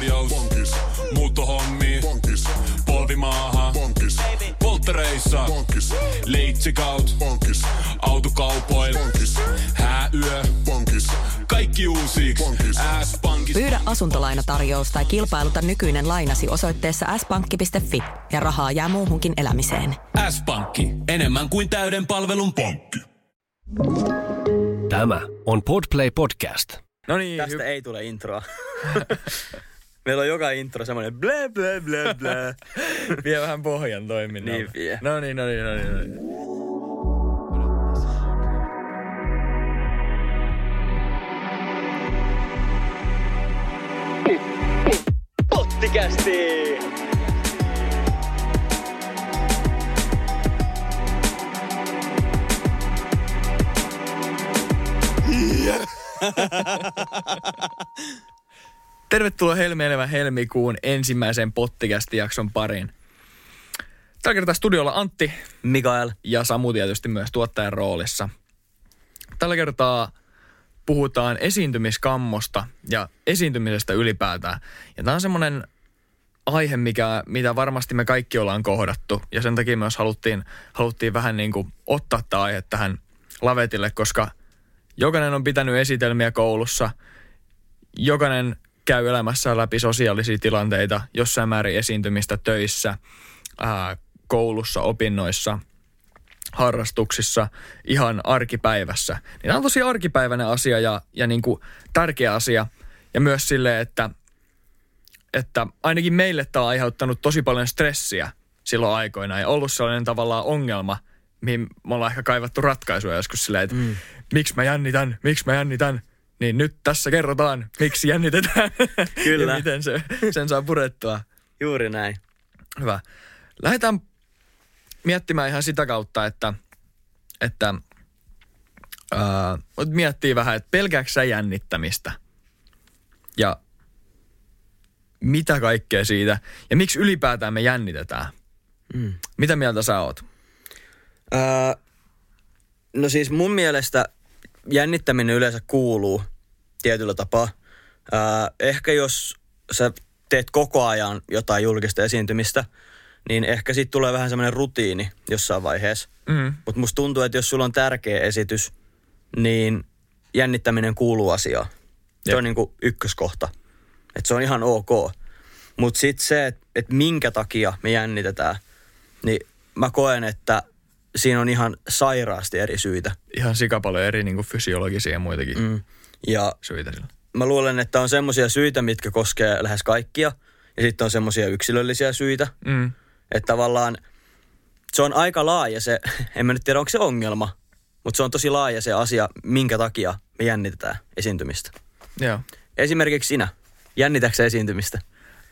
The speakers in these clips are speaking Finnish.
tarjous. Bonkis. Muuttohommi. Bonkis. Polvimaaha. Bonkis. Polttereissa. Bonkis. Leitsikaut. Bonkis. Autokaupoil. Bonkis. Hääyö. Bonkis. Kaikki uusi. S-pankki. Pyydä asuntolainatarjous tai kilpailuta nykyinen lainasi osoitteessa s-pankki.fi ja rahaa jää muuhunkin elämiseen. S-pankki. Enemmän kuin täyden palvelun pankki. Tämä on Podplay Podcast. No niin, Tästä ei tule introa. Meillä on joka intro semmoinen blä blä blä blä. vie vähän pohjan toiminnalle. Niin vie. No niin, no niin, no niin, no niin. Pottikästi! Tervetuloa helmeilevän helmikuun ensimmäisen Pottikästi-jakson pariin. Tällä kertaa studiolla Antti Mikael. ja Samu tietysti myös tuottajan roolissa. Tällä kertaa puhutaan esiintymiskammosta ja esiintymisestä ylipäätään. Ja tämä on semmoinen aihe, mikä, mitä varmasti me kaikki ollaan kohdattu. Ja sen takia myös haluttiin, haluttiin vähän niin kuin ottaa tämä aihe tähän lavetille, koska jokainen on pitänyt esitelmiä koulussa. Jokainen käy elämässään läpi sosiaalisia tilanteita, jossain määrin esiintymistä töissä, ää, koulussa, opinnoissa, harrastuksissa, ihan arkipäivässä. Niin tämä on tosi arkipäiväinen asia ja, ja niin kuin tärkeä asia. Ja myös sille, että, että ainakin meille tämä on aiheuttanut tosi paljon stressiä silloin aikoina ja ollut sellainen tavallaan ongelma, mihin me ollaan ehkä kaivattu ratkaisuja joskus silleen, että mm. miksi mä jännitän, miksi mä jännitän. Niin nyt tässä kerrotaan, miksi jännitetään Kyllä. ja miten se, sen saa purettua. Juuri näin. Hyvä. Lähdetään miettimään ihan sitä kautta, että, että ää, voit miettiä vähän, että pelkääkö sä jännittämistä? Ja mitä kaikkea siitä? Ja miksi ylipäätään me jännitetään? Mm. Mitä mieltä sä oot? Öö, no siis mun mielestä jännittäminen yleensä kuuluu tietyllä tapaa. Öö, ehkä jos sä teet koko ajan jotain julkista esiintymistä, niin ehkä siitä tulee vähän semmoinen rutiini jossain vaiheessa. Mm. Mutta musta tuntuu, että jos sulla on tärkeä esitys, niin jännittäminen kuuluu asiaan. Se Jep. on niinku ykköskohta. Että se on ihan ok. Mutta sitten se, että et minkä takia me jännitetään, niin mä koen, että siinä on ihan sairaasti eri syitä. Ihan sika paljon eri niin kuin fysiologisia ja muitakin mm. Ja syitä sillä. mä luulen, että on semmoisia syitä, mitkä koskee lähes kaikkia. Ja sitten on semmoisia yksilöllisiä syitä. Mm. Että tavallaan se on aika laaja se, en mä nyt tiedä onko se ongelma, mutta se on tosi laaja se asia, minkä takia me jännitetään esiintymistä. Joo. Esimerkiksi sinä, jännitätkö sä esiintymistä?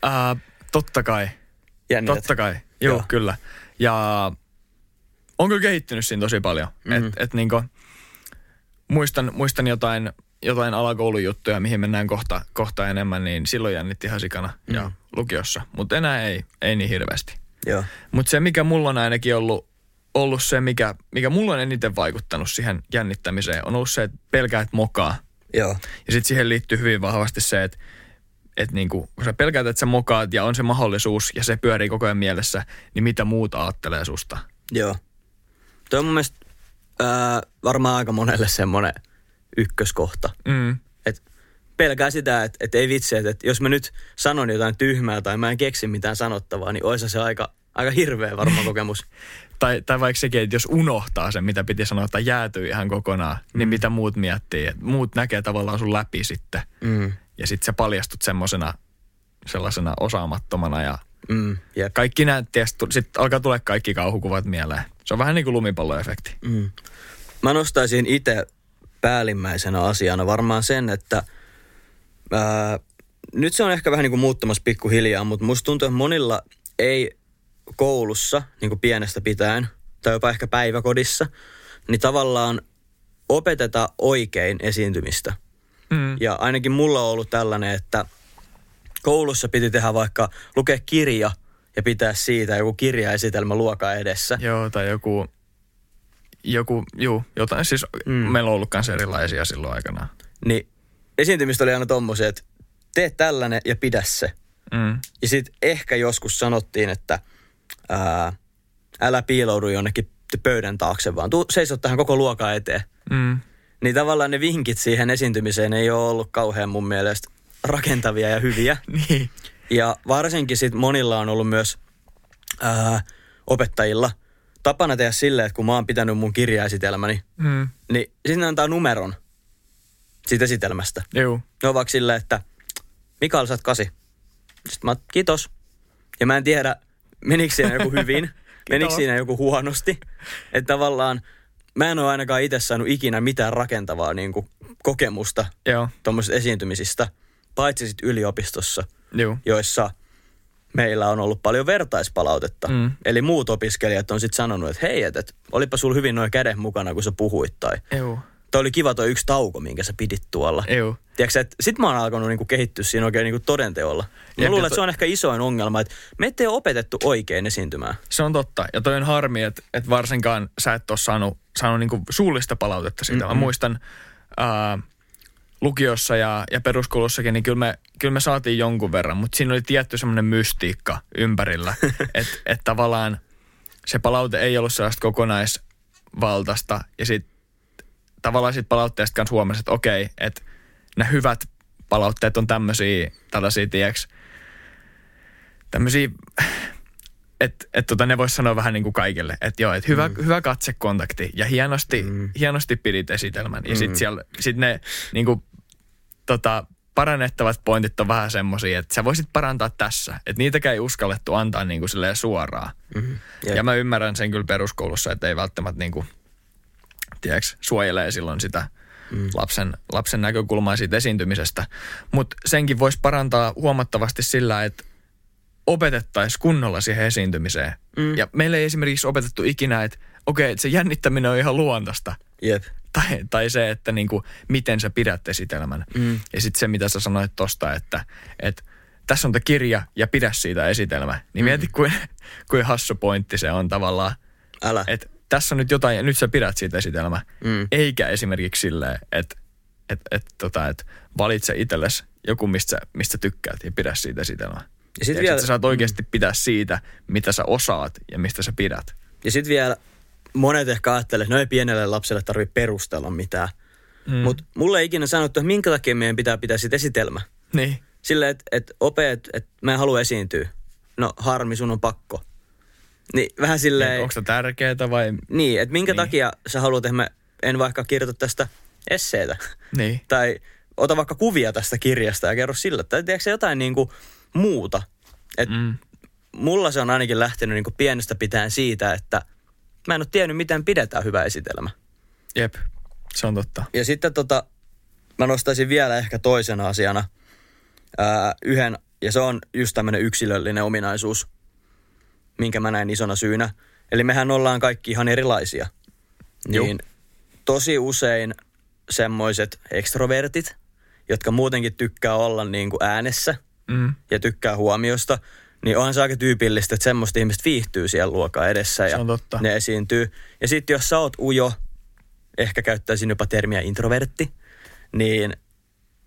Uh, totta kai. Jännität. Totta kai, joo, Joo. kyllä. Ja on kyllä kehittynyt siinä tosi paljon. Mm-hmm. Et, et niinku, muistan, muistan jotain, jotain alakoulun juttuja, mihin mennään kohta, kohta enemmän, niin silloin jännitti ihan sikana mm. ja lukiossa. Mutta enää ei, ei niin hirveästi. Mutta se, mikä mulla on ainakin ollut, ollut se, mikä, mikä mulla on eniten vaikuttanut siihen jännittämiseen, on ollut se, että pelkäät mokaa. Joo. Ja sitten siihen liittyy hyvin vahvasti se, että että niinku, kun sä pelkäät, että sä mokaat ja on se mahdollisuus ja se pyörii koko ajan mielessä, niin mitä muut ajattelee susta? Joo. Tuo on mun mielestä ää, varmaan aika monelle semmoinen ykköskohta. Mm. Et pelkää sitä, että et ei vitsi, että et jos mä nyt sanon jotain tyhmää tai mä en keksi mitään sanottavaa, niin olisi se aika, aika hirveä varma kokemus. Tai, tai vaikka sekin, että jos unohtaa sen, mitä piti sanoa, tai jäätyy ihan kokonaan, mm. niin mitä muut miettii. Et muut näkee tavallaan sun läpi sitten. Mm. Ja sitten sä paljastut semmosena sellaisena osaamattomana ja Mm. Jep. kaikki näet, sitten alkaa tulla kaikki kauhukuvat mieleen. Se on vähän niin kuin lumipalloefekti. Mm. Mä nostaisin itse päällimmäisenä asiana varmaan sen, että ää, nyt se on ehkä vähän niin kuin muuttumassa pikkuhiljaa, mutta musta tuntuu, että monilla ei koulussa niin kuin pienestä pitäen tai jopa ehkä päiväkodissa, niin tavallaan opeteta oikein esiintymistä. Mm. Ja ainakin mulla on ollut tällainen, että koulussa piti tehdä vaikka lukea kirja ja pitää siitä joku kirjaesitelmä luokan edessä. Joo, tai joku, joku, juu, jotain. Siis mm. meillä on ollut kanssa erilaisia silloin aikana. Niin esiintymistä oli aina tommosia, että tee tällainen ja pidä se. Mm. Ja sitten ehkä joskus sanottiin, että ää, älä piiloudu jonnekin pöydän taakse, vaan tuu seiso tähän koko luokan eteen. Mm. Niin tavallaan ne vinkit siihen esiintymiseen ei ole ollut kauhean mun mielestä rakentavia ja hyviä. Niin. Ja varsinkin sit monilla on ollut myös ää, opettajilla tapana tehdä silleen, että kun mä oon pitänyt mun kirjaesitelmäni, Mm. niin sitten ne antaa numeron siitä esitelmästä. Juu. Ne on vaikka silleen, että Mikael, sä oot kasi. Sitten mä oon, kiitos. Ja mä en tiedä, menikö siinä joku hyvin, menikö siinä joku huonosti. Että tavallaan mä en ole ainakaan itse saanut ikinä mitään rakentavaa niin kuin, kokemusta Joo. tuommoisista esiintymisistä, paitsi sitten yliopistossa, Juu. joissa meillä on ollut paljon vertaispalautetta. Mm. Eli muut opiskelijat on sitten sanonut, että hei, että et, olipa sulla hyvin noin kädet mukana, kun sä puhuit, tai Juu. toi oli kiva toi yksi tauko, minkä sä pidit tuolla. Tiedätkö, että sit mä oon alkanut niinku kehittyä siinä oikein niinku todenteolla. Mä luulen, että to- se on ehkä isoin ongelma, että me ette ole opetettu oikein esiintymään. Se on totta. Ja toi on harmi, että, että varsinkaan sä et ole saanut, saanut niinku suullista palautetta siitä. Mm-hmm. Mä muistan ää, lukiossa ja, ja peruskoulussakin, niin kyllä me, kyllä me saatiin jonkun verran, mutta siinä oli tietty semmoinen mystiikka ympärillä. että et tavallaan se palaute ei ollut sellaista kokonaisvaltaista. Ja sitten tavallaan siitä palautteesta kanssa huomasi, että okei, että nämä hyvät palautteet on tämmöisiä, tällaisia, tiedäks, tämmöisiä että et tota, ne voisi sanoa vähän niin kuin kaikille, että joo, että hyvä, mm. hyvä katsekontakti ja hienosti, mm. hienosti pidit esitelmän. Ja sitten siellä, sit ne niin kuin, tota, parannettavat pointit on vähän semmoisia, että sä voisit parantaa tässä. Että niitäkään ei uskallettu antaa niin kuin silleen suoraan. Mm-hmm. Ja mä ymmärrän sen kyllä peruskoulussa, että ei välttämättä niin kuin, tiedätkö, suojelee silloin sitä mm. lapsen, lapsen näkökulmaa siitä esiintymisestä. Mutta senkin voisi parantaa huomattavasti sillä, että opetettaisiin kunnolla siihen esiintymiseen. Mm. Ja meillä ei esimerkiksi opetettu ikinä, että okei, että se jännittäminen on ihan luontaista. Jep. Tai, tai se, että niinku, miten sä pidät esitelmän. Mm. Ja sitten se, mitä sä sanoit tosta, että, että tässä on tämä kirja ja pidä siitä esitelmä. Niin mieti, kuin, kuin hassu pointti se on tavallaan. Älä. Että tässä on nyt jotain ja nyt sä pidät siitä esitelmä. Mm. Eikä esimerkiksi silleen, että et, et, tota, et valitse itsellesi joku, mistä, mistä tykkäät ja pidä siitä esitelmää. Ja sit Tiedätkö, vielä- että sä saat oikeasti pitää siitä, mitä sä osaat ja mistä sä pidät. Ja sitten vielä monet ehkä ajattelee, että no ei pienelle lapselle tarvitse perustella mitään. Mm. Mutta mulle ei ikinä sanottu, että minkä takia meidän pitää pitää sit esitelmä. Niin. Silleen, että et opet, että mä en halua esiintyä. No harmi, sun on pakko. Niin vähän silleen... Onko se tärkeää vai... Niin, että minkä Niin. niin. takia sä haluat, että mä en vaikka kirjoita tästä esseetä. Niin. tai ota vaikka kuvia tästä kirjasta ja kerro sillä. Tai tiedätkö jotain niin kuin muuta. Et Mm. mulla se on ainakin lähtenyt niin kuin pienestä pitäen siitä, että mä en ole tiennyt, miten pidetään hyvä esitelmä. Jep, se on totta. Ja sitten tota, mä nostaisin vielä ehkä toisena asiana ää, yhden, ja se on just tämmöinen yksilöllinen ominaisuus, minkä mä näen isona syynä. Eli mehän ollaan kaikki ihan erilaisia. Juu. Niin tosi usein semmoiset ekstrovertit, jotka muutenkin tykkää olla niin kuin äänessä Mm. ja tykkää huomiosta, niin onhan se aika tyypillistä, että semmoista ihmistä viihtyy siellä luokan edessä ja ne esiintyy. Ja sitten jos sä oot ujo, ehkä käyttäisin jopa termiä introvertti, niin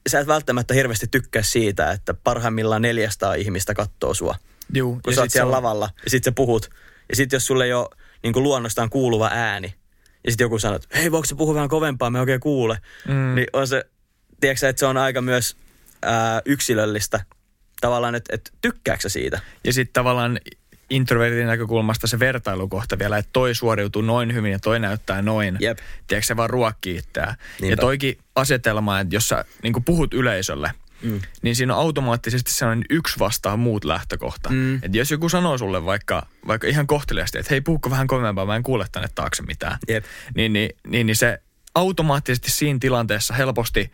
sä et välttämättä hirveästi tykkää siitä, että parhaimmillaan 400 ihmistä katsoo sua, Juu. kun sä oot siellä on- lavalla ja sit sä puhut. Ja sit jos sulle ei ole niin kuin luonnostaan kuuluva ääni, ja sitten joku sanoo, että hei, voiko se puhua vähän kovempaa, me ei oikein kuule. Mm. Niin on se, tiedätkö että se on aika myös ää, yksilöllistä tavallaan, että, että tykkääksä siitä. Ja sitten tavallaan introvertin näkökulmasta se vertailukohta vielä, että toi suoriutuu noin hyvin ja toi näyttää noin. Jep. Tiedätkö se vaan ruokkii itseään. Ja toikin asetelma, että jos sä niin puhut yleisölle, mm. niin siinä on automaattisesti sellainen yksi vastaan muut lähtökohta. Mm. Että jos joku sanoo sulle vaikka, vaikka ihan kohteliasti, että hei puhukko vähän kovempaa, mä en kuule tänne taakse mitään. Jep. Niin, niin, niin, niin se automaattisesti siinä tilanteessa helposti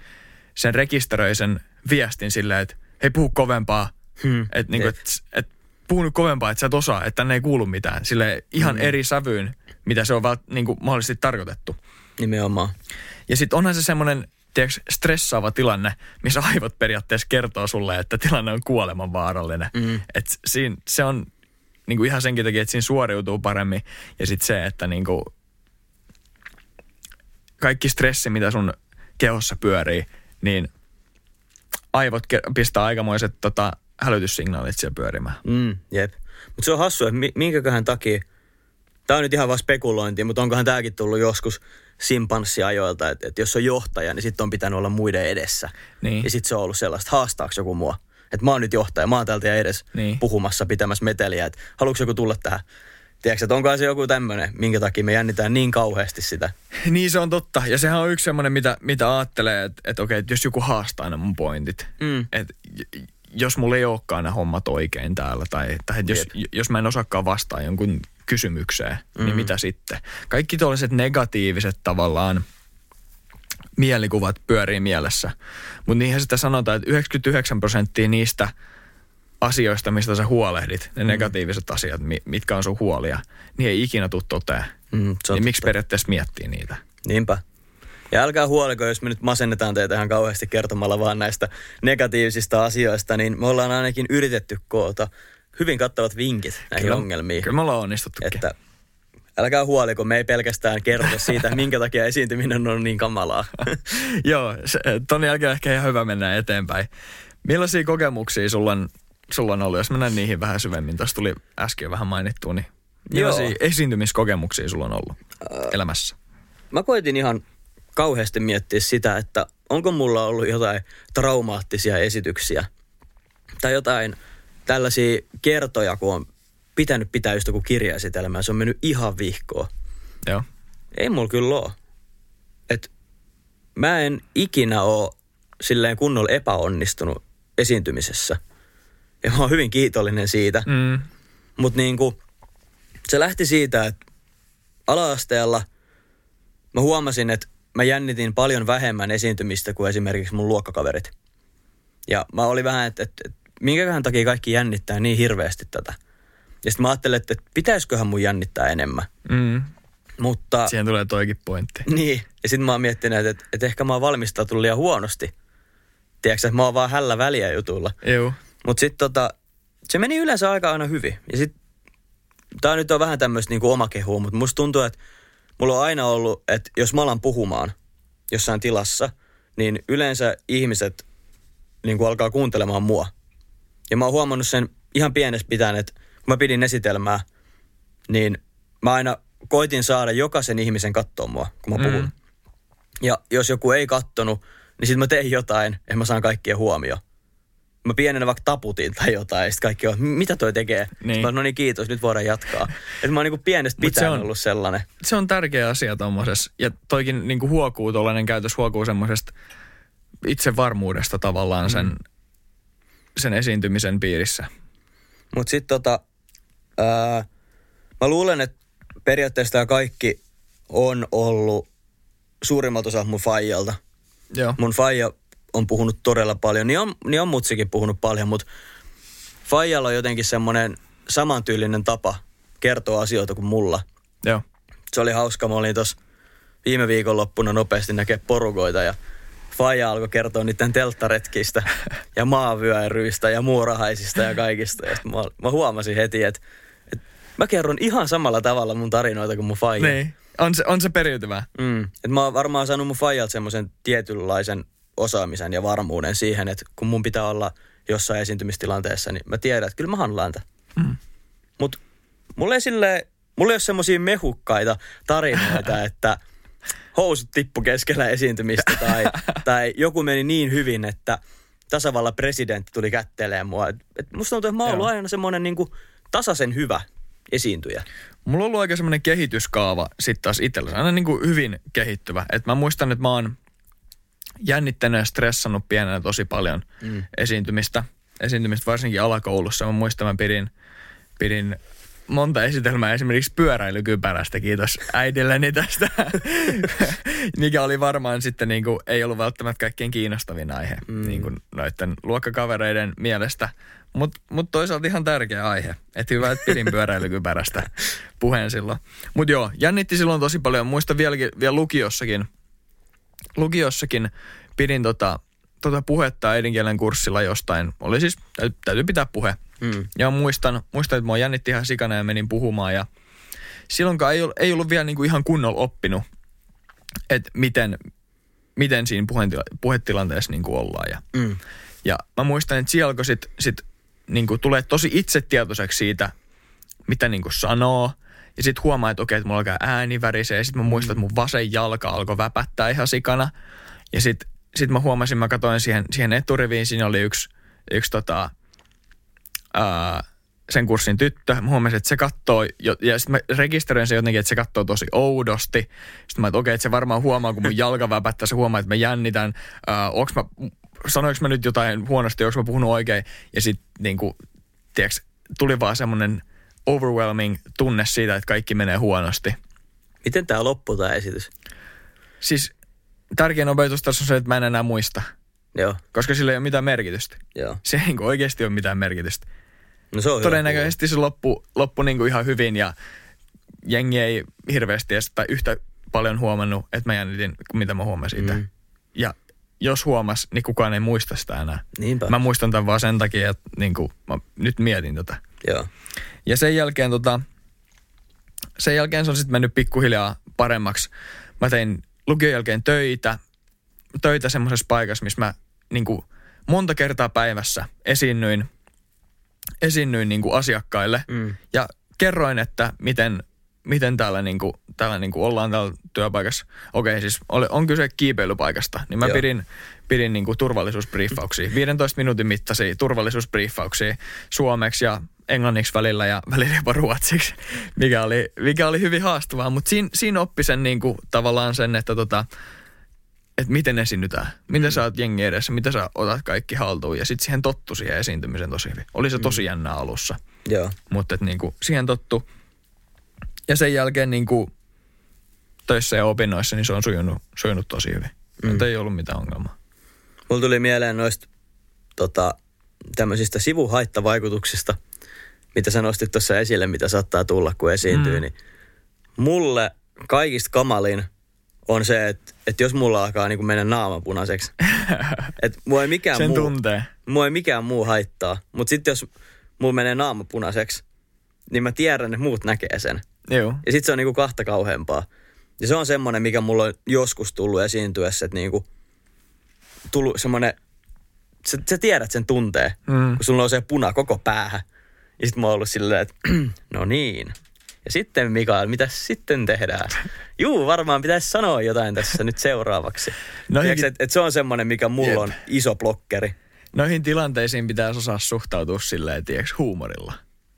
sen rekisteröi sen viestin silleen, että hei puhu kovempaa. Hmm. Että niinku, Jep. et, et, puhu nyt kovempaa, että sä et osaa, että tänne ei kuulu mitään. Sille ihan Hmm. eri sävyyn, mitä se on vält, niinku, mahdollisesti tarkoitettu. Nimenomaan. Ja sitten onhan se semmoinen tiedätkö, stressaava tilanne, missä aivot periaatteessa kertoo sulle, että tilanne on kuolemanvaarallinen. Mm. Et siinä, se on niinku ihan senkin takia, että siinä suoriutuu paremmin. Ja sitten se, että niinku, kaikki stressi, mitä sun kehossa pyörii, niin aivot pistää aikamoiset tota, hälytyssignaalit siellä pyörimään. Mm, jep. Mutta se on hassu, että mi- minkäköhän takia, tämä on nyt ihan vaan spekulointi, mutta onkohan tämäkin tullut joskus simpanssiajoilta, että, että jos on johtaja, niin sitten on pitänyt olla muiden edessä. Niin. Ja sitten se on ollut sellaista, haastaako joku mua? Että mä oon nyt johtaja, mä oon täältä ja edes Niin. puhumassa, pitämässä meteliä, että haluatko joku tulla tähän? Tiedätkö, että onko se joku tämmöinen, minkä takia me jännitään niin kauheasti sitä? Niin se on totta. Ja sehän on yksi semmoinen, mitä, mitä ajattelee, että, että okei, että jos joku haastaa aina mun pointit. Mm. Että jos mulla ei olekaan ne hommat oikein täällä, tai, tai että jos, jos mä en osaakaan vastaa jonkun kysymykseen, mm. niin mitä sitten? Kaikki tuollaiset negatiiviset tavallaan mielikuvat pyörii mielessä. Mutta niinhän sitä sanotaan, että 99 prosenttia niistä asioista, mistä sä huolehdit, ne mm. negatiiviset asiat, mi- mitkä on sun huolia, niin ei ikinä tule toteen. Mm, se niin miksi totta. periaatteessa miettii niitä? Niinpä. Ja älkää huoliko, jos me nyt masennetaan teitä ihan kauheasti kertomalla vaan näistä negatiivisista asioista, niin me ollaan ainakin yritetty koota hyvin kattavat vinkit näihin Kyllä- ongelmiin. Kyllä me ollaan onnistuttukin. Että älkää huoliko, me ei pelkästään kerrota siitä, minkä takia esiintyminen on niin kamalaa. Joo, se, ton jälkeen ehkä ihan hyvä mennä eteenpäin. Millaisia kokemuksia sulla on, sulla on ollut, jos mennään niihin vähän syvemmin. Tuossa tuli äsken vähän mainittua, niin millaisia esiintymiskokemuksia sulla on ollut elämässä? Mä koitin ihan kauheasti miettiä sitä, että onko mulla ollut jotain traumaattisia esityksiä tai jotain tällaisia kertoja, kun on pitänyt pitää just joku kirjaesitelmää, se on mennyt ihan vihkoon. Joo. Ei mulla kyllä oo. Et mä en ikinä oo silleen kunnolla epäonnistunut esiintymisessä. Ja mä oon hyvin kiitollinen siitä. Mm. Mutta niinku, se lähti siitä, että ala-asteella mä huomasin, että mä jännitin paljon vähemmän esiintymistä kuin esimerkiksi mun luokkakaverit. Ja mä olin vähän, että, että, että minkäköhän takia kaikki jännittää niin hirveästi tätä. Ja sitten mä ajattelin, että, että pitäisiköhän mun jännittää enemmän. Mm. Mutta Siihen tulee toikin pointti. niin, ja sitten mä oon miettinyt, että, että ehkä mä oon valmistautunut liian huonosti. Tiedätkö, että mä oon vaan hällä väliä jutulla. Joo. Mutta sitten tota, se meni yleensä aika aina hyvin. Ja sitten, tää nyt on vähän tämmöistä niinku omakehua, mutta musta tuntuu, että mulla on aina ollut, että jos mä alan puhumaan jossain tilassa, niin yleensä ihmiset niinku alkaa kuuntelemaan mua. Ja mä oon huomannut sen ihan pienestä pitäen, että kun mä pidin esitelmää, niin mä aina koitin saada jokaisen ihmisen katsoa mua, kun mä puhun. Mm. Ja jos joku ei kattonut, niin sitten mä tein jotain, että mä saan kaikkien huomio. Mä pienenä vaikka taputin tai jotain, ja sitten kaikki on, mitä toi tekee? Niin. Mä, no niin, kiitos, nyt voidaan jatkaa. Että mä oon niinku pienestä Mut se pitäen on- ollut sellainen. Se on tärkeä asia tuommoisessa. Ja toikin niin kuin huokuu, tuollainen käytös huokuu semmoisesta itsevarmuudesta tavallaan sen, sen esiintymisen piirissä. Mutta sitten tota, ää, mä luulen, että periaatteessa tää kaikki on ollut suurimmalta osalta mun faijalta. Joo. Mun faija on puhunut todella paljon, niin on, niin on mutsikin puhunut paljon, mutta faijalla on jotenkin semmoinen samantyylinen tapa kertoa asioita kuin mulla. Joo. Se oli hauska, mä olin tuossa viime viikonloppuna nopeasti näkee porukoita ja Faija alkoi kertoa niiden telttaretkistä ja maavyöryistä ja muurahaisista ja kaikista. Ja mä, mä huomasin heti, että, että mä kerron ihan samalla tavalla mun tarinoita kuin mun Faija. Niin. On se, on se periytyvää. Mm. Et mä oon varmaan saanut mun Faijalta semmoisen tietynlaisen osaamisen ja varmuuden siihen, että kun mun pitää olla jossain esiintymistilanteessa, niin mä tiedän, että kyllä mä handlaan tämän. Mm. Mut mulla ei silleen, mulla ei ole semmoisia mehukkaita tarinoita, että housut tippu keskellä esiintymistä tai, tai joku meni niin hyvin, että tasavallan presidentti tuli kättelemään mua. Et, musta tuntuu, että mä oon ollut aina semmoinen niinku tasaisen hyvä esiintyjä. Mulla on ollut aika semmoinen kehityskaava sitten taas itsellä. Se on aina niin kuin hyvin kehittyvä. Et mä muistan, että mä oon jännittänyt ja stressannut pienenä tosi paljon mm. esiintymistä. Esiintymistä varsinkin alakoulussa. Mä muistan, mä pidin, pidin monta esitelmää esimerkiksi pyöräilykypärästä. Kiitos äidilleni tästä. Mikä oli varmaan sitten niin kuin, ei ollut välttämättä kaikkein kiinnostavin aihe mm. niin kuin noiden luokkakavereiden mielestä. Mutta mut toisaalta ihan tärkeä aihe. Että hyvä, että pidin pyöräilykypärästä puheen silloin. Mutta joo, jännitti silloin tosi paljon. Muistan vieläkin, vielä lukiossakin. Lukiossakin pidin tota, tota puhetta äidinkielen kurssilla jostain. Oli siis, täytyy, täytyy pitää puhe. Mm. Ja muistan, muistan, että mua jännitti ihan sikana ja menin puhumaan. Ja silloinkaan ei ollut, ei ollut vielä niinku ihan kunnolla oppinut, että miten, miten siinä puhetila- puhetilanteessa niinku ollaan. Ja Mm. Ja mä muistan, että siellä alkoi sit, sit niin kuin tulee tosi itsetietoiseksi siitä, mitä niin kuin sanoo. Ja sitten huomaa, että okei, että mulla alkaa ääni värisee. Sitten mä muistan, että mun vasen jalka alkoi väpättää ihan sikana. Ja sitten sit mä huomasin, mä katsoin siihen, siihen eturiviin, siinä oli yksi, yksi tota, ää, sen kurssin tyttö. Mä huomasin, että se katsoo, jo- ja sitten mä rekisteröin se jotenkin, että se katsoo tosi oudosti. Sitten mä, että okei, että se varmaan huomaa, kun mun jalka väpättää, se huomaa, että mä jännitän. Ää, onks mä, sanoinko mä nyt jotain huonosti, onko mä puhunut oikein. Ja sitten niin tuli vaan semmoinen overwhelming tunne siitä, että kaikki menee huonosti. Miten tämä loppui tämä esitys? Siis tärkein opetus tässä on se, että mä en enää muista, Joo, koska sillä ei ole mitään merkitystä. joo. Se ei niin oikeasti ole mitään merkitystä. No se on hyvä Todennäköisesti se loppu, loppu niin kuin ihan hyvin ja jengi ei hirveästi edes, tai yhtä paljon huomannut, että mä jännitin, mitä mä huomasin itse. Mm. Ja jos huomas, niin kukaan ei muista sitä enää. Niinpä. Mä muistan tämän vaan sen takia, että niin kuin, mä nyt mietin tätä. Joo. Ja sen jälkeen, tota, sen jälkeen se on sitten mennyt pikkuhiljaa paremmaksi. Mä tein lukion jälkeen töitä, töitä semmoisessa paikassa, missä mä niin kuin, monta kertaa päivässä esiinnyin, esiinnyin niin kuin asiakkaille Mm. ja kerroin, että miten, miten täällä, niin kuin, täällä niin kuin ollaan täällä työpaikassa. Okei, siis oli, on kyse kiipeilypaikasta, niin mä Joo. pidin, pidin niin kuin turvallisuusbriefauksia, 15 minuutin mittaisia turvallisuusbriefauksia suomeksi ja englanniksi välillä ja välillä jopa ruotsiksi, mikä oli, mikä oli hyvin haastavaa. Mutta siinä, siinä oppi sen niin kuin, tavallaan sen, että tota, että miten esiinnytään, miten sä oot jengi edessä, miten sä otat kaikki haltuun ja sitten siihen tottu siihen esiintymiseen tosi hyvin. Oli se tosi jännä alussa, Joo. mutta et niinku, siihen tottu. Ja sen jälkeen niinku, töissä ja opinnoissa niin se on sujunut, sujunut tosi hyvin. Mm. ei ollut mitään ongelmaa. Mulla tuli mieleen noista tota, tämmöisistä sivuhaittavaikutuksista, mitä sä nostit tuossa esille, mitä saattaa tulla, kun esiintyy, mm. niin mulle kaikista kamalin on se, että, että jos mulla alkaa niin mennä naama punaiseksi, että mua ei mikään Sen muu, tuntee. mua ei mikään muu haittaa, mutta sitten jos mulla menee naama punaiseksi, niin mä tiedän, että muut näkee sen. Joo. Ja sitten se on niinku kahta kauheampaa. Ja se on semmoinen, mikä mulla on joskus tullut esiintyessä, että niinku tullut semmoinen, sä, sä tiedät sen tuntee, Mm. kun sulla on se puna koko päähän. Ja sitten mä oon ollut silleen, että no niin. Ja sitten Mikael, mitä sitten tehdään? Juu, varmaan pitäisi sanoa jotain tässä nyt seuraavaksi. No Tiedätkö, hinkin- et, se on semmoinen, mikä mulla Jep. on iso blokkeri. Noihin tilanteisiin pitäisi osaa suhtautua silleen, tiedätkö, huumorilla.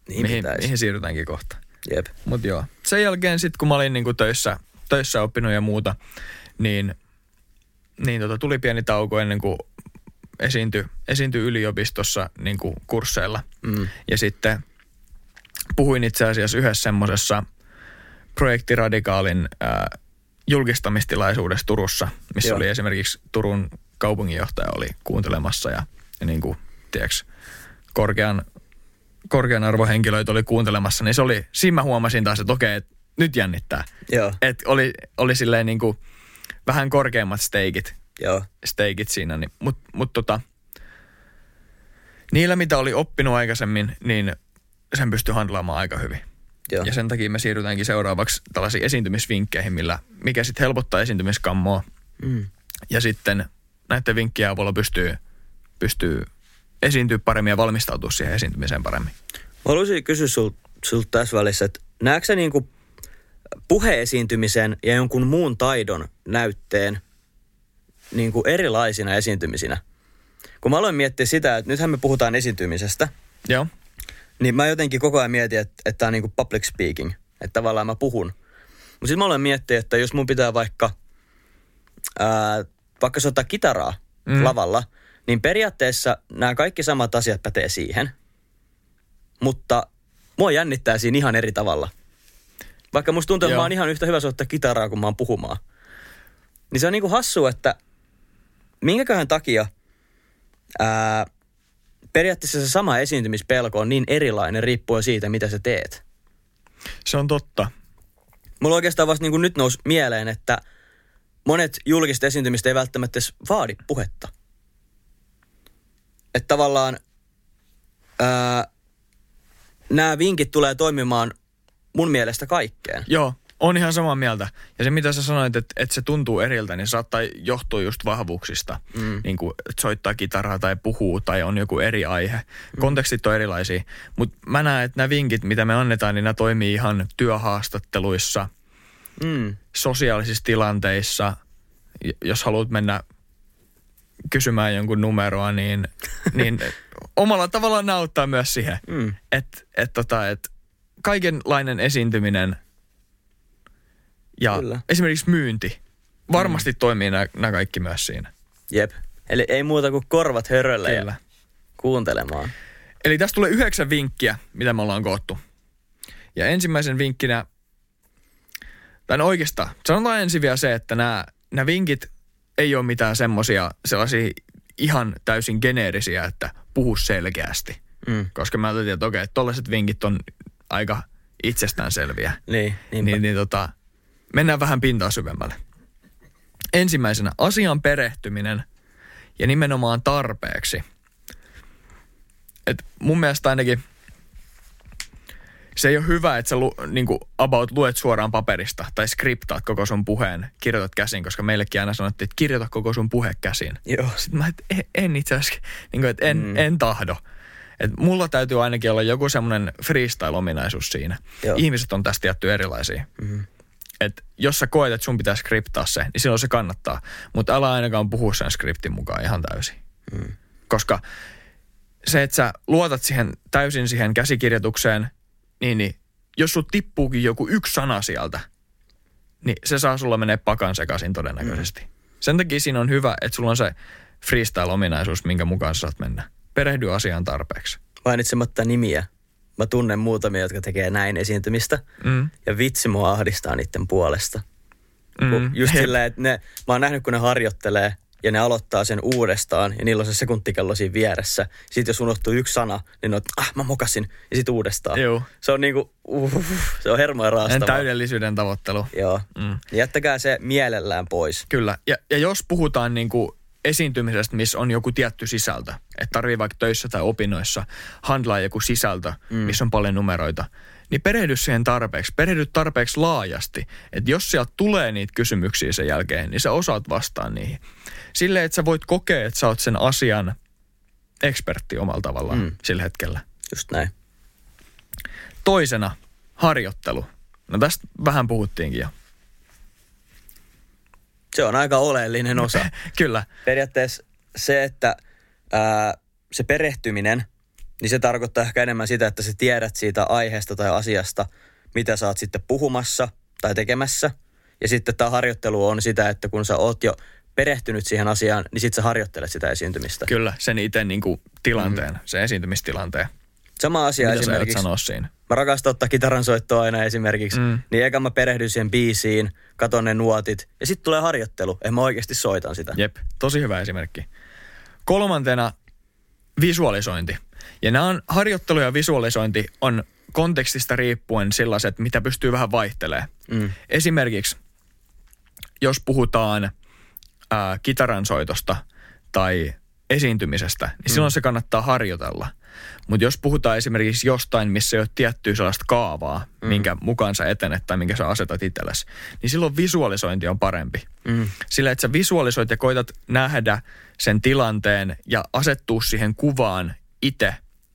Niin mihin, pitäisi. mihin siirrytäänkin kohta. Jep. Mutta joo. Sen jälkeen sitten, kun mä olin niinku töissä, töissä oppinut ja muuta, niin, niin tota, tuli pieni tauko ennen kuin esiintyi, esiintyi yliopistossa niinku kursseilla. Mm. Ja sitten puhuin itse asiassa yhdessä semmoisessa projektiradikaalin ää, julkistamistilaisuudessa Turussa, missä Joo. oli esimerkiksi Turun kaupunginjohtaja oli kuuntelemassa ja, ja niin kuin, tiedätkö, korkean, korkean arvohenkilöitä oli kuuntelemassa, niin se oli, siinä mä huomasin taas, että okei, että nyt jännittää. Joo, Että oli, oli silleen niin kuin vähän korkeammat steikit, joo. steikit siinä, niin, mutta mut tota, niillä mitä oli oppinut aikaisemmin, niin sen pystyi handlaamaan aika hyvin. Joo. Ja sen takia me siirrytäänkin seuraavaksi tällaisiin esiintymisvinkkeihin, millä, mikä sitten helpottaa esiintymiskammoa. Mm. Ja sitten näiden vinkkien avulla pystyy, pystyy esiintyä paremmin ja valmistautua siihen esiintymiseen paremmin. Mä haluaisin kysyä sul, sulta tässä välissä, että näetkö sä niinku puheesiintymisen ja jonkun muun taidon näytteen niinku erilaisina esiintymisinä? Kun mä aloin miettiä sitä, että nythän me puhutaan esiintymisestä, Joo. niin mä jotenkin koko ajan mietin, että, että tämä on niinku public speaking, että tavallaan mä puhun. Mutta sitten mä aloin miettiä, että jos mun pitää vaikka, ää, vaikka soittaa kitaraa Mm. lavalla, niin periaatteessa nämä kaikki samat asiat pätee siihen. Mutta mua jännittää siinä ihan eri tavalla. Vaikka musta tuntuu, että Joo. mä oon ihan yhtä hyvä soittaa kitaraa, kun mä oon puhumaan. Niin se on niinku hassu, että minkäköhän takia ää, periaatteessa se sama esiintymispelko on niin erilainen riippuen siitä, mitä sä teet. Se on totta. Mulla oikeastaan vasta niin nyt nousi mieleen, että monet julkiset esiintymistä ei välttämättä edes vaadi puhetta. Että tavallaan ää, nämä vinkit tulee toimimaan mun mielestä kaikkeen. Joo, On ihan samaa mieltä. Ja se, mitä sä sanoit, että, että se tuntuu eriltä, niin saattaa johtua just vahvuuksista. Mm. Niin kuin, että soittaa kitaraa tai puhuu tai on joku eri aihe. Mm. Kontekstit on erilaisia. Mutta mä näen, että nämä vinkit, mitä me annetaan, niin nämä toimii ihan työhaastatteluissa, Mm. sosiaalisissa tilanteissa. Jos haluat mennä kysymään jonkun numeroa, niin, niin omalla tavallaan nauttaa myös siihen. Mm. Että et, tota, et kaikenlainen esiintyminen ja Kyllä. esimerkiksi myynti varmasti mm. toimii nämä kaikki myös siinä. Jep. Eli ei muuta kuin korvat hörölle Kyllä. ja kuuntelemaan. Eli tästä tulee yhdeksän vinkkiä, mitä me ollaan koottu. Ja ensimmäisen vinkkinä, tai no oikeastaan, sanotaan ensin vielä se, että nämä, nämä vinkit ei ole mitään semmoisia sellaisia ihan täysin geneerisiä, että puhu selkeästi. Mm. Koska mä ajattelin, että okei, tollaiset vinkit on aika itsestäänselviä. Niin, niinpä. Niin, niin tota, mennään vähän pintaa syvemmälle. Ensimmäisenä asian perehtyminen ja nimenomaan tarpeeksi. Et mun mielestä ainakin se ei ole hyvä, että sä lu, niin kuin about luet suoraan paperista tai skriptaat koko sun puheen, kirjoitat käsin, koska meillekin aina sanottiin, että kirjoita koko sun puhe käsin. Joo. Sitten mä, että en, en itse asiassa, niin kuin, että en, mm. en tahdo. Et mulla täytyy ainakin olla joku semmoinen freestyle-ominaisuus siinä. Joo. Ihmiset on tästä tietty erilaisia. Mm. Et jos sä koet, että sun pitää skriptaa se, niin silloin se kannattaa. Mutta älä ainakaan puhu sen skriptin mukaan ihan täysin. Mm. Koska se, että sä luotat siihen täysin siihen käsikirjoitukseen, niin, niin jos sul tippuukin joku yksi sana sieltä, niin se saa sulla menee pakan sekaisin todennäköisesti. Mm. Sen takia siinä on hyvä, että sulla on se freestyle-ominaisuus, minkä mukaan sä saat mennä. Perehdy asiaan tarpeeksi. Mainitsematta nimiä. Mä tunnen muutamia, jotka tekee näin esiintymistä. Mm. Ja vitsi mua ahdistaa niiden puolesta. Mm. Kun Just silleen, että ne, mä oon nähnyt, kun ne harjoittelee ja ne aloittaa sen uudestaan ja niillä on se sekuntikello siinä vieressä. Sitten jos unohtuu yksi sana, niin ne on, ah mä mokasin ja sitten uudestaan. Juu. Se on niinku, uh, se on hermoja En raastavaa. täydellisyyden tavoittelu. Joo. Mm. Jättäkää se mielellään pois. Kyllä. Ja, ja jos puhutaan niin kuin esiintymisestä, missä on joku tietty sisältö, että tarvii vaikka töissä tai opinnoissa handlaa joku sisältö, mm. missä on paljon numeroita, niin perehdy siihen tarpeeksi. Perehdy tarpeeksi laajasti, että jos sieltä tulee niitä kysymyksiä sen jälkeen, niin sä osaat vastaan niihin. Silleen, että sä voit kokea, että sä oot sen asian ekspertti omalla tavallaan mm. Mm. sillä hetkellä. Just näin. Toisena, harjoittelu. No tästä vähän puhuttiinkin jo. Se on aika oleellinen osa. Kyllä. Periaatteessa se, että ää, se perehtyminen, niin se tarkoittaa ehkä enemmän sitä, että sä tiedät siitä aiheesta tai asiasta, mitä sä oot sitten puhumassa tai tekemässä. Ja sitten tämä harjoittelu on sitä, että kun sä oot jo perehtynyt siihen asiaan, niin sitten sä harjoittelet sitä esiintymistä. Kyllä, sen itse niin kuin tilanteen, mm. sen esiintymistilanteen. Sama asia Mitä esimerkiksi. sanoa siinä? Mä rakastan ottaa kitaran soittoa aina esimerkiksi. Mm. Niin eka mä perehdyn siihen biisiin, katon ne nuotit ja sitten tulee harjoittelu. En mä oikeasti soitan sitä. Jep, tosi hyvä esimerkki. Kolmantena visualisointi. Ja nämä on, harjoittelu ja visualisointi on kontekstista riippuen sellaiset, mitä pystyy vähän vaihtelemaan. Mm. Esimerkiksi, jos puhutaan ää, kitaransoitosta tai esiintymisestä, niin Mm. silloin se kannattaa harjoitella. Mutta jos puhutaan esimerkiksi jostain, missä ei ole tiettyä sellaista kaavaa, mm. minkä mukaan sä etenet tai minkä sä asetat itsellesi, niin silloin visualisointi on parempi. Mm. Sillä, että sä visualisoit ja koitat nähdä sen tilanteen ja asettua siihen kuvaan itse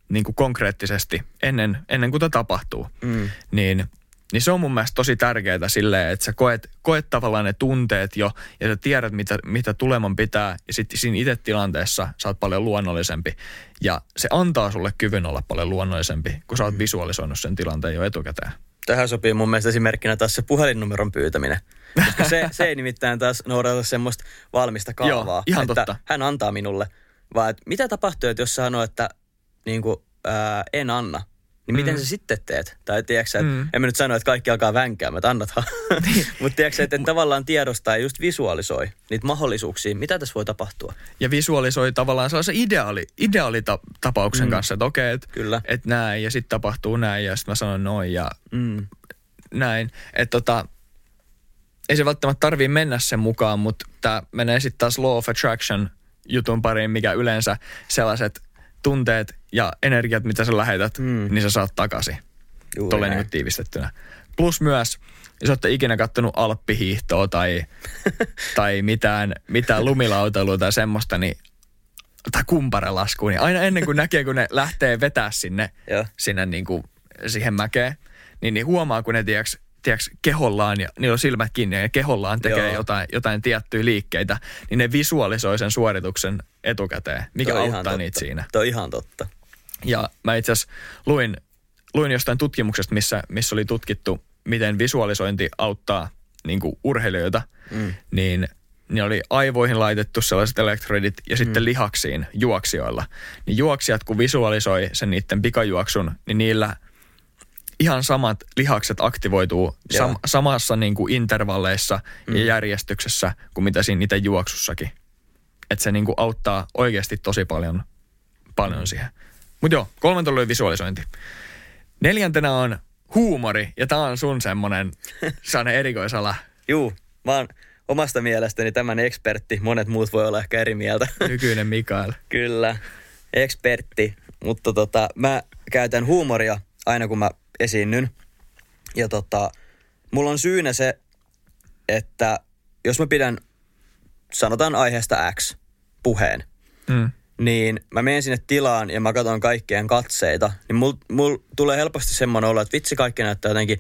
niin kuin konkreettisesti ennen, ennen kuin tämä tapahtuu. Mm. Niin, niin se on mun mielestä tosi tärkeää silleen, että sä koet, koet tavallaan ne tunteet jo ja sä tiedät, mitä, mitä tuleman pitää ja sitten siinä itse tilanteessa sä oot paljon luonnollisempi. Ja se antaa sulle kyvyn olla paljon luonnollisempi, kun sä oot visualisoinut sen tilanteen jo etukäteen. Tähän sopii mun mielestä esimerkkinä taas se puhelinnumeron pyytäminen. Koska se, se ei nimittäin taas noudata semmoista valmista kaavaa. Joo, ihan että totta. hän antaa minulle. Vaan että mitä tapahtuu, että jos sanoo, että niin kuin, ää, en anna, niin miten Mm. sä sitten teet? Tai tiedätkö sä, että Mm. en mä nyt sano, että kaikki alkaa vänkäämään, että annathan. Mutta tiedätkö että tavallaan tiedostaa ja just visualisoi niitä mahdollisuuksia, mitä tässä voi tapahtua. ja visualisoi tavallaan sellaisen ideaali, ideaalitapauksen mm. kanssa, että okei, että Kyllä. et näin ja sitten tapahtuu näin ja sitten mä sanon noin ja Mm. näin. Että tota, ei se välttämättä tarvii mennä sen mukaan, mutta tämä menee sitten taas law of attraction jutun pariin, mikä yleensä sellaiset tunteet ja energiat, mitä sä lähetät, mm. Niin sä saat takaisin. Juuri tolleen näin. niin tiivistettynä. Plus myös, jos olette ikinä kattonut alppihiihtoa tai, tai mitään, mitään lumilautailua tai semmoista, niin tai kumparelaskuun, niin aina ennen kuin näkee, kun ne lähtee vetää sinne, sinne niin kuin siihen mäkeen, niin, niin huomaa, kun ne tiiäks, tiiäks, kehollaan ja niillä on silmät kiinni ja kehollaan tekee Joo. jotain, jotain tiettyjä liikkeitä, niin ne visualisoi sen suorituksen etukäteen, mikä Toi auttaa niitä siinä. Toi on ihan totta. Ja mä itse asiassa luin, luin jostain tutkimuksesta, missä, missä oli tutkittu, miten visualisointi auttaa niin kuin urheilijoita, mm. niin ne oli aivoihin laitettu sellaiset elektrodit ja sitten Mm. lihaksiin juoksijoilla. Niin juoksijat, kun visualisoi sen niiden pikajuoksun, niin niillä ihan samat lihakset aktivoituu sam- samassa niin kuin intervalleissa mm. ja järjestyksessä kuin mitä siinä itse juoksussakin. Että se niin kuin auttaa oikeasti tosi paljon, paljon mm. siihen. Mutta joo, kolmen oli visualisointi. Neljäntenä on huumori, ja tämä on sun semmonen, sellainen erikoisala. Juu, mä oon omasta mielestäni tämän ekspertti. Monet muut voi olla ehkä eri mieltä. Nykyinen Mikael. Kyllä, ekspertti. Mutta tota, mä käytän huumoria aina kun mä esiinnyn. Ja tota, mulla on syynä se, että jos mä pidän, sanotaan aiheesta X, puheen, Mm. Niin mä menen sinne tilaan ja mä katson kaikkien katseita, niin mul, mul tulee helposti semmoinen olo, että vitsi kaikki näyttää jotenkin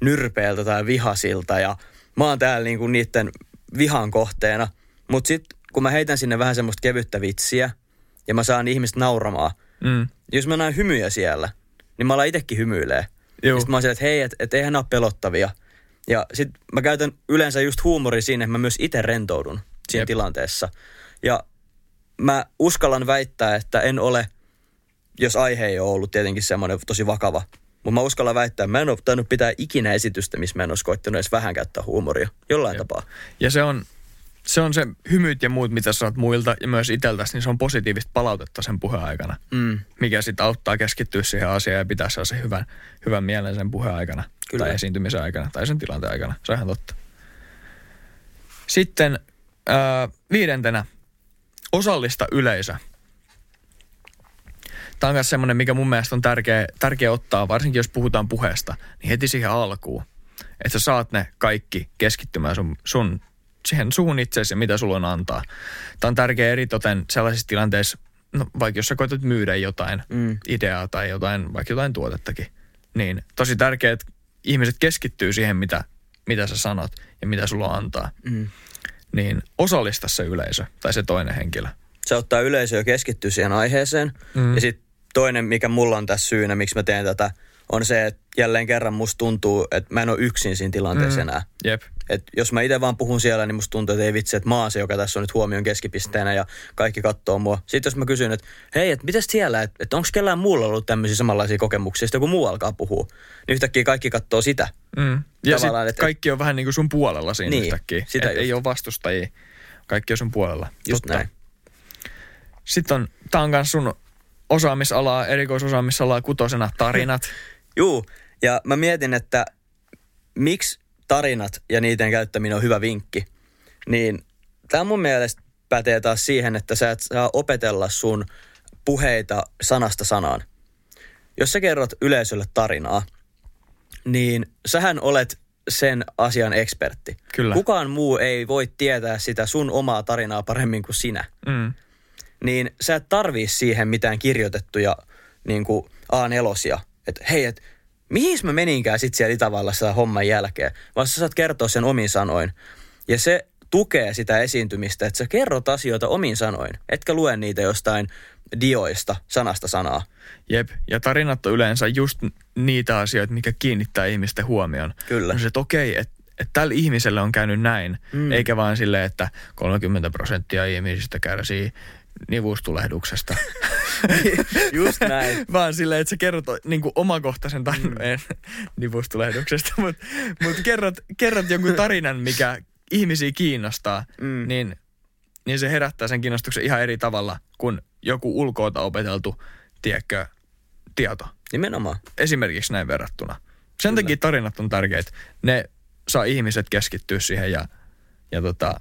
nyrpeältä tai vihasilta ja mä oon täällä niinku niiden vihan kohteena. Mutta sitten kun mä heitän sinne vähän semmoista kevyttä vitsiä ja mä saan ihmiset nauramaan, Mm. jos mä näen hymyjä siellä, niin mä alan itsekin hymyilee. Sitten mä oon siellä, että hei, että et eihän nämä ole pelottavia. Ja sit mä käytän yleensä just huumori siinä, että mä myös itse rentoudun siinä. Jep. tilanteessa. Ja mä uskallan väittää, että en ole, jos aihe ei ole ollut tietenkin semmoinen tosi vakava, mutta mä uskallan väittää, että mä en ole tainnut pitää ikinä esitystä, missä mä en olisi koittanut edes vähän käyttää huumoria. Jollain Jep. tapaa. Ja se on, se on se hymyt ja muut, mitä saat muilta ja myös iteltäsi, niin se on positiivista palautetta sen puheen aikana. Mm. Mikä sitten auttaa keskittyä siihen asiaan ja pitää se hyvän, hyvän mielen sen puheen aikana. Kyllä. Tai esiintymisen aikana tai sen tilanteen aikana. Se on ihan totta. Sitten ää, viidentenä, osallista yleisö. Tämä on myös semmoinen, mikä mun mielestä on tärkeä, tärkeä ottaa, varsinkin jos puhutaan puheesta, niin heti siihen alkuun. Että sä saat ne kaikki keskittymään sun, sun siihen suun itseesi ja mitä sulla on antaa. Tämä on tärkeä eritoten sellaisissa tilanteissa, no vaikka jos sä koetat myydä jotain Mm. ideaa tai jotain, vaikka jotain tuotettakin, niin tosi tärkeää, että ihmiset keskittyy siihen, mitä, mitä sä sanot ja mitä sulla on antaa. Mm. Niin osallista se yleisö tai se toinen henkilö. se ottaa yleisöä keskittyä siihen aiheeseen. Mm. Ja sitten toinen, mikä mulla on tässä syynä, miksi mä teen tätä, on se, että jälleen kerran musta tuntuu, että mä en ole yksin siinä tilanteessa Mm. enää. Jep. Et jos mä itse vaan puhun siellä, niin musta tuntuu, että ei vitsi, että mä oon se, joka tässä on nyt huomion keskipisteenä ja kaikki katsoo mua. Sitten jos mä kysyn, että hei, että mitäs siellä, että, että onko kellään muulla ollut tämmöisiä samanlaisia kokemuksia, sitten joku muu alkaa puhua, niin yhtäkkiä kaikki katsoo sitä. Mm. Ja sit että- kaikki on vähän niin kuin sun puolella siinä Niin, yhtäkkiä. sitä Et ei ole vastustajia. Kaikki on sun puolella. Just näin. Sitten on, tää on sun osaamisalaa, erikoisosaamisalaa kutosena tarinat. Juu, ja mä mietin, että miksi tarinat ja niiden käyttäminen on hyvä vinkki, niin tämä mun mielestä pätee taas siihen, että sä et saa opetella sun puheita sanasta sanaan. Jos sä kerrot yleisölle tarinaa, niin sähän olet sen asian ekspertti. Kyllä. Kukaan muu ei voi tietää sitä sun omaa tarinaa paremmin kuin sinä Mm. niin sä et tarvii siihen mitään kirjoitettuja niin kuin A4. Että hei, et, mihin mä meninkään sit siellä Itävallassa homman jälkeen, vaan sä saat kertoa sen omin sanoin. Ja se tukee sitä esiintymistä, että sä kerrot asioita omin sanoin, etkä lue niitä jostain dioista sanasta sanaa. Jep, ja tarinat on yleensä just niitä asioita, mikä kiinnittää ihmisten huomion. Kyllä. On se, että okei, että et tällä ihmisellä on käynyt näin, mm. eikä vaan silleen, että 30 prosenttia ihmisistä kärsii nivustulehduksesta. Just näin. vaan silleen, että sä kerrot niin kuin omakohtaisen tarinan mm. nivustulehduksesta, mutta mut kerrot, kerrot jonkun tarinan, mikä ihmisiä kiinnostaa, Mm. niin, niin se herättää sen kiinnostuksen ihan eri tavalla kuin joku ulkoota opeteltu, tiedätkö, tieto. Nimenomaan. Esimerkiksi näin verrattuna. Sen takia tarinat on tärkeitä. Ne saa ihmiset keskittyä siihen ja, ja tota,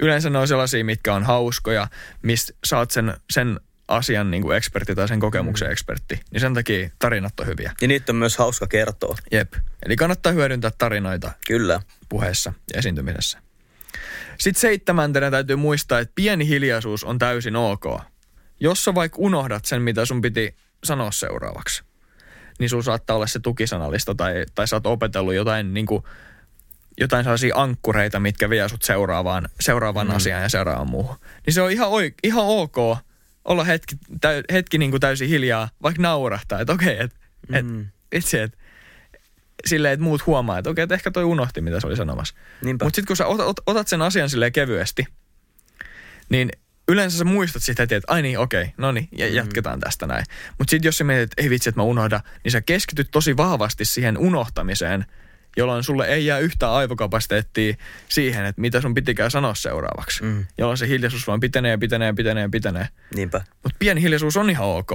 yleensä ne on sellaisia, mitkä on hauskoja, mistä saat sen, sen asian niin kuin ekspertti tai sen kokemuksen mm. ekspertti, niin sen takia tarinat on hyviä. Ja niitä on myös hauska kertoa. Jep. Eli kannattaa hyödyntää tarinoita Kyllä. puheessa ja esiintymisessä. Sitten seitsemäntenä täytyy muistaa, että pieni hiljaisuus on täysin ok. Jos sä vaikka unohdat sen, mitä sun piti sanoa seuraavaksi, niin sun saattaa olla se tukisanalista tai, tai sä oot opetellut jotain, niin kuin, jotain sellaisia ankkureita, mitkä vie sut seuraavaan, seuraavaan mm. asiaan ja seuraavaan muuhun. Niin se on ihan, oi, ihan ok olla hetki, täy, hetki niin kuin täysin hiljaa, vaikka naurahtaa, että okei, okay, että mm. et, itse, että silleen, että muut huomaa, että okei, että ehkä toi unohti, mitä se oli sanomassa. Mutta sitten kun sä otat, ot, otat sen asian silleen kevyesti, niin yleensä sä muistat sitten heti, että ai niin, okei, no niin, ja jatketaan tästä näin. Mutta sitten jos sä mietit, että ei vitsi, että mä unohdan, niin sä keskityt tosi vahvasti siihen unohtamiseen, jolloin sulle ei jää yhtään aivokapasiteettia siihen, että mitä sun pitikään sanoa seuraavaksi. Mm. Jolloin se hiljaisuus vaan pitenee ja pitenee ja pitenee ja pitenee. Niinpä. Mutta pieni hiljaisuus on ihan ok.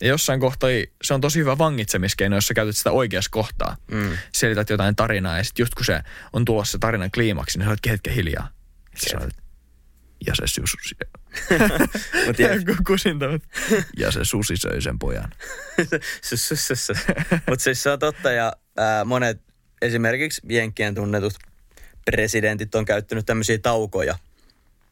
Ja jossain kohtaa se on tosi hyvä vangitsemiskeino, jos sä käytät sitä oikeassa kohtaa. Mm. Selität jotain tarinaa ja sitten just kun se on tulossa se tarinan kliimaksi, niin sä olet hetken hiljaa. Sitten sä olet, ja se susi... Mut. Kusinta, ja se susi söi sen pojan. Mutta siis se on totta ja ää, monet esimerkiksi Jenkkien tunnetut presidentit on käyttänyt tämmöisiä taukoja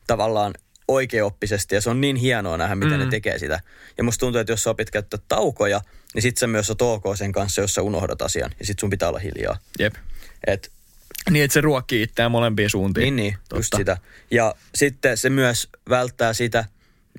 tavallaan oikeoppisesti ja se on niin hienoa nähdä, miten mm. ne tekee sitä. Ja musta tuntuu, että jos sä opit käyttää taukoja, niin sit sä myös oot ok sen kanssa, jos sä unohdat asian ja sit sun pitää olla hiljaa. Jep. Et, Niin, että se ruokkii itseään molempiin suuntiin. niin, niin, just Totta. sitä. Ja sitten se myös välttää sitä,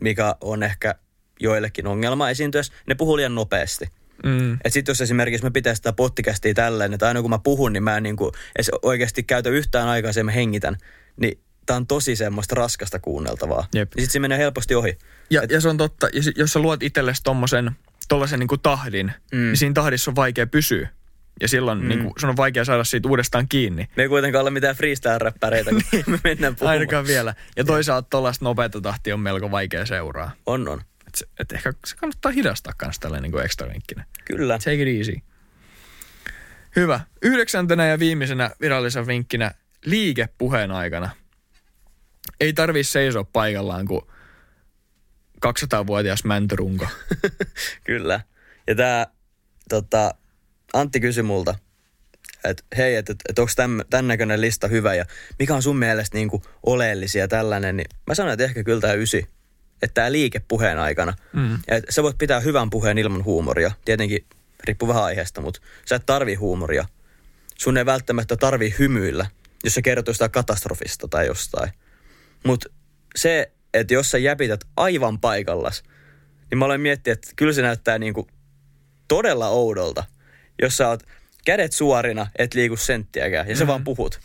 mikä on ehkä joillekin ongelma esiintyessä. Ne puhuu liian nopeasti. Mm. Et sit jos esimerkiksi mä pitäisin sitä pottikästiä tälleen, että aina kun mä puhun, niin mä en niinku edes oikeasti käytä yhtään aikaa sen mä hengitän, niin tää on tosi semmoista raskasta kuunneltavaa. Jep. Ja sit se menee helposti ohi. Ja, ja se on totta, sit, jos sä luot itsellesi tommosen, tollasen niin tahdin, mm. niin siinä tahdissa on vaikea pysyä. Ja silloin mm. niin kuin, sun on vaikea saada siitä uudestaan kiinni. Me ei kuitenkaan ole mitään freestyle-räppäreitä, kun me mennään puhumaan. Ainakaan vielä. Ja toisaalta tollaista nopeata tahtia on melko vaikea seuraa. On, on. Et, se- et ehkä se kannattaa hidastaa kans tällainen niin kuin extra vinkkinä. Kyllä. Take it easy. Hyvä. Yhdeksäntenä ja viimeisenä virallisen vinkkinä liike puheen aikana. Ei tarvii seisoa paikallaan kuin 200-vuotias mäntyrunko. Kyllä. Ja tää, tota, Antti kysyi multa, että hei, että et, et onko tämän näköinen lista hyvä ja mikä on sun mielestä niinku oleellisia tällainen, niin mä sanoin, että ehkä kyllä tämä ysi. Että tämä liike puheen aikana. Mm. Et sä voit pitää hyvän puheen ilman huumoria. Tietenkin riippuu vähän aiheesta, mutta sä et tarvii huumoria. Sun ei välttämättä tarvii hymyillä, jos sä kertoo sitä katastrofista tai jostain. Mutta se, että jos sä jäpität aivan paikallas, niin mä olen miettinyt, että kyllä se näyttää niinku todella oudolta, jos sä oot kädet suorina, et liiku senttiäkään, ja sä vaan puhut.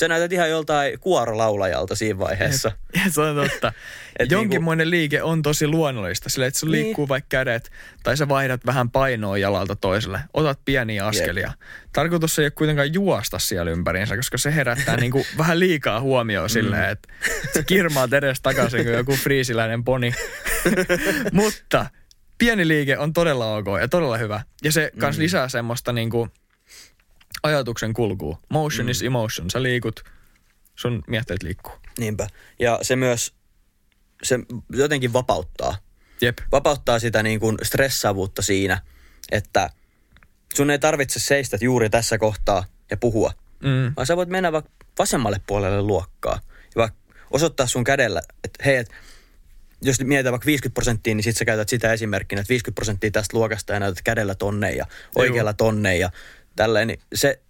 Sä näytät ihan joltain kuorolaulajalta siinä vaiheessa. Se on totta. Et Jonkinmoinen liike on tosi luonnollista, sillä että sun Niin. liikkuu vaikka kädet, tai sä vaihdat vähän painoa jalalta toiselle, otat pieniä askelia. Tarkoitus ei ole kuitenkaan juosta siellä ympäriinsä, koska se herättää niinku vähän liikaa huomioon silleen, että sä kirmaat edes takaisin kuin joku friisiläinen poni. Mutta pieni liike on todella ok ja todella hyvä. Ja se kans lisää semmoista niinku ajatuksen kulkua. Motion is emotion. Sä liikut, sun mietteet liikkuu. Niinpä. Ja se myös, se jotenkin vapauttaa. Jep. Vapauttaa sitä niin kuin stressaavuutta siinä, että sun ei tarvitse seistä juuri tässä kohtaa ja puhua. Mm. Vaan sä voit mennä vaikka vasemmalle puolelle luokkaa. Ja vaikka osoittaa sun kädellä, että hei, et, jos mietitään vaikka 50 prosenttia, niin sit sä käytät sitä esimerkkinä, että 50 prosenttia tästä luokasta ja näytät kädellä tonne ja oikealla tonne ja tälleen. Niin se,